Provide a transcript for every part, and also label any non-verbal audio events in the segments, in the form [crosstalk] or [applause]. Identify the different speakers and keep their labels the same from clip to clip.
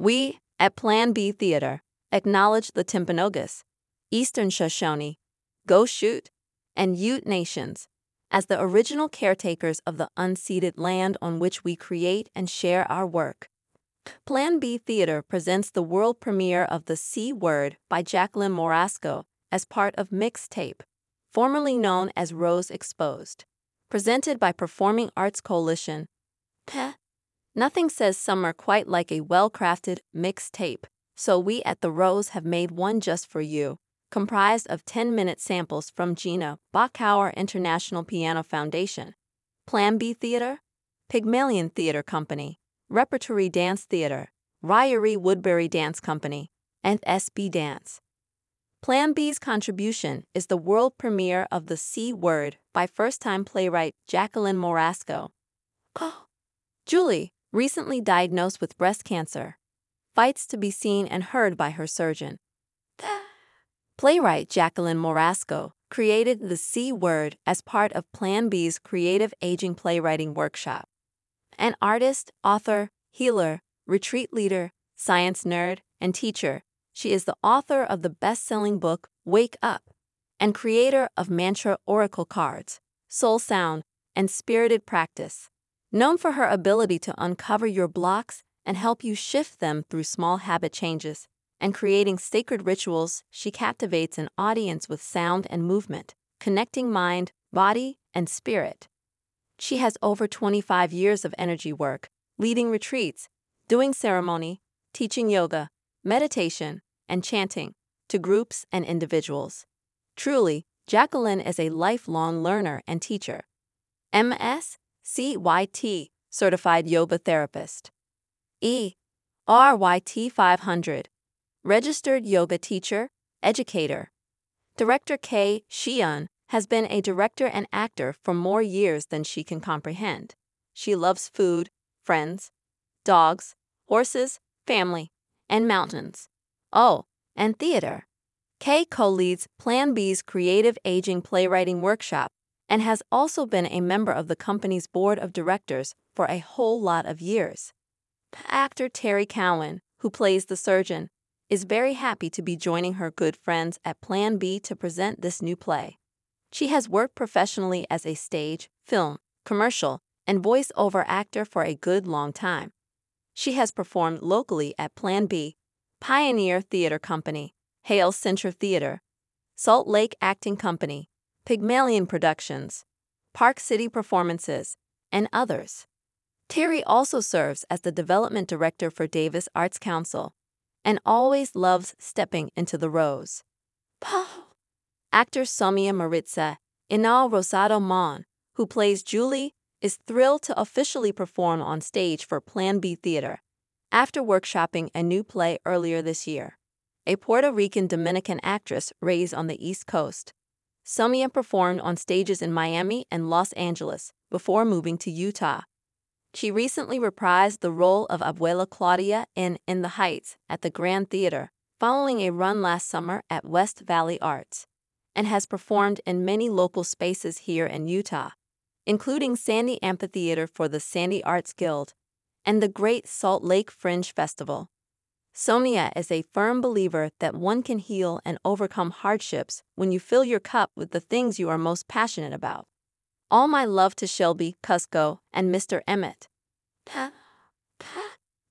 Speaker 1: We, at Plan B Theater, acknowledge the Timpanogos, Eastern Shoshone, Goshute, and Ute nations as the original caretakers of the unceded land on which we create and share our work. Plan B Theater presents the world premiere of The C Word by Jacqueline Morasco as part of Mixtape, formerly known as Rose Exposed, presented by Performing Arts Coalition. Peh. Nothing says summer quite like a well crafted mixtape, so we at The Rose have made one just for you comprised of 10 minute samples from Gina Bachauer International Piano Foundation, Plan B Theater, Pygmalion Theater Company, Repertory Dance Theater, Ririe-Woodbury Dance Company, and SB Dance. Plan B's contribution is the world premiere of The C Word by first time playwright Jacqueline Morasco. Oh. [gasps] Julie, recently diagnosed with breast cancer, fights to be seen and heard by her surgeon. Playwright Jacqueline Morasco created the C word as part of Plan B's creative aging playwriting workshop. An artist, author, healer, retreat leader, science nerd, and teacher, she is the author of the best selling book Wake Up and creator of Mantra Oracle cards, Soul Sound, and Spirited Practice. Known for her ability to uncover your blocks and help you shift them through small habit changes, and creating sacred rituals, she captivates an audience with sound and movement, connecting mind, body, and spirit. She has over 25 years of energy work, leading retreats, doing ceremony, teaching yoga, meditation, and chanting to groups and individuals. Truly, Jacqueline is a lifelong learner and teacher. MS, CYT, Certified Yoga Therapist. E, RYT 500, registered yoga teacher, educator. Director K. Shion has been a director and actor for more years than she can comprehend. She loves food, friends, dogs, horses, family, and mountains. Oh, and theater. Kay co leads Plan B's Creative Aging Playwriting Workshop and has also been a member of the company's board of directors for a whole lot of years. Actor Terry Cowan, who plays the surgeon, is very happy to be joining her good friends at Plan B to present this new play. She has worked professionally as a stage, film, commercial, and voice-over actor for a good long time. She has performed locally at Plan B, Pioneer Theater Company, Hale Center Theater, Salt Lake Acting Company, Pygmalion Productions, Park City Performances, and others. Terry also serves as the development director for Davis Arts Council, and always loves stepping into the rose. Actor Somia Maritza, Inal Rosado Mon, who plays Julie, is thrilled to officially perform on stage for Plan B Theater after workshopping a new play earlier this year. A Puerto Rican Dominican actress raised on the East Coast. Somia performed on stages in Miami and Los Angeles before moving to Utah. She recently reprised the role of Abuela Claudia in In the Heights at the Grand Theater, following a run last summer at West Valley Arts, and has performed in many local spaces here in Utah, including Sandy Amphitheater for the Sandy Arts Guild and the Great Salt Lake Fringe Festival. Somia is a firm believer that one can heal and overcome hardships when you fill your cup with the things you are most passionate about. All my love to Shelby, Cusco, and Mr. Emmett.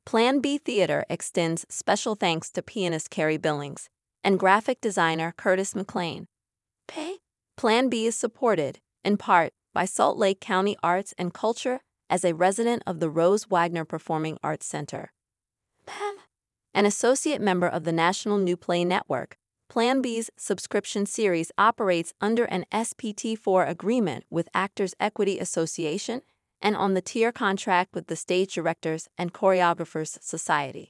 Speaker 1: Plan B Theater extends special thanks to pianist Carrie Billings and graphic designer Curtis McLean. Plan B is supported, in part, by Salt Lake County Arts and Culture as a resident of the Rose Wagner Performing Arts Center. An associate member of the National New Play Network, Plan B's subscription series operates under an SPT4 agreement with Actors Equity Association and on the tier contract with the Stage Directors and Choreographers Society.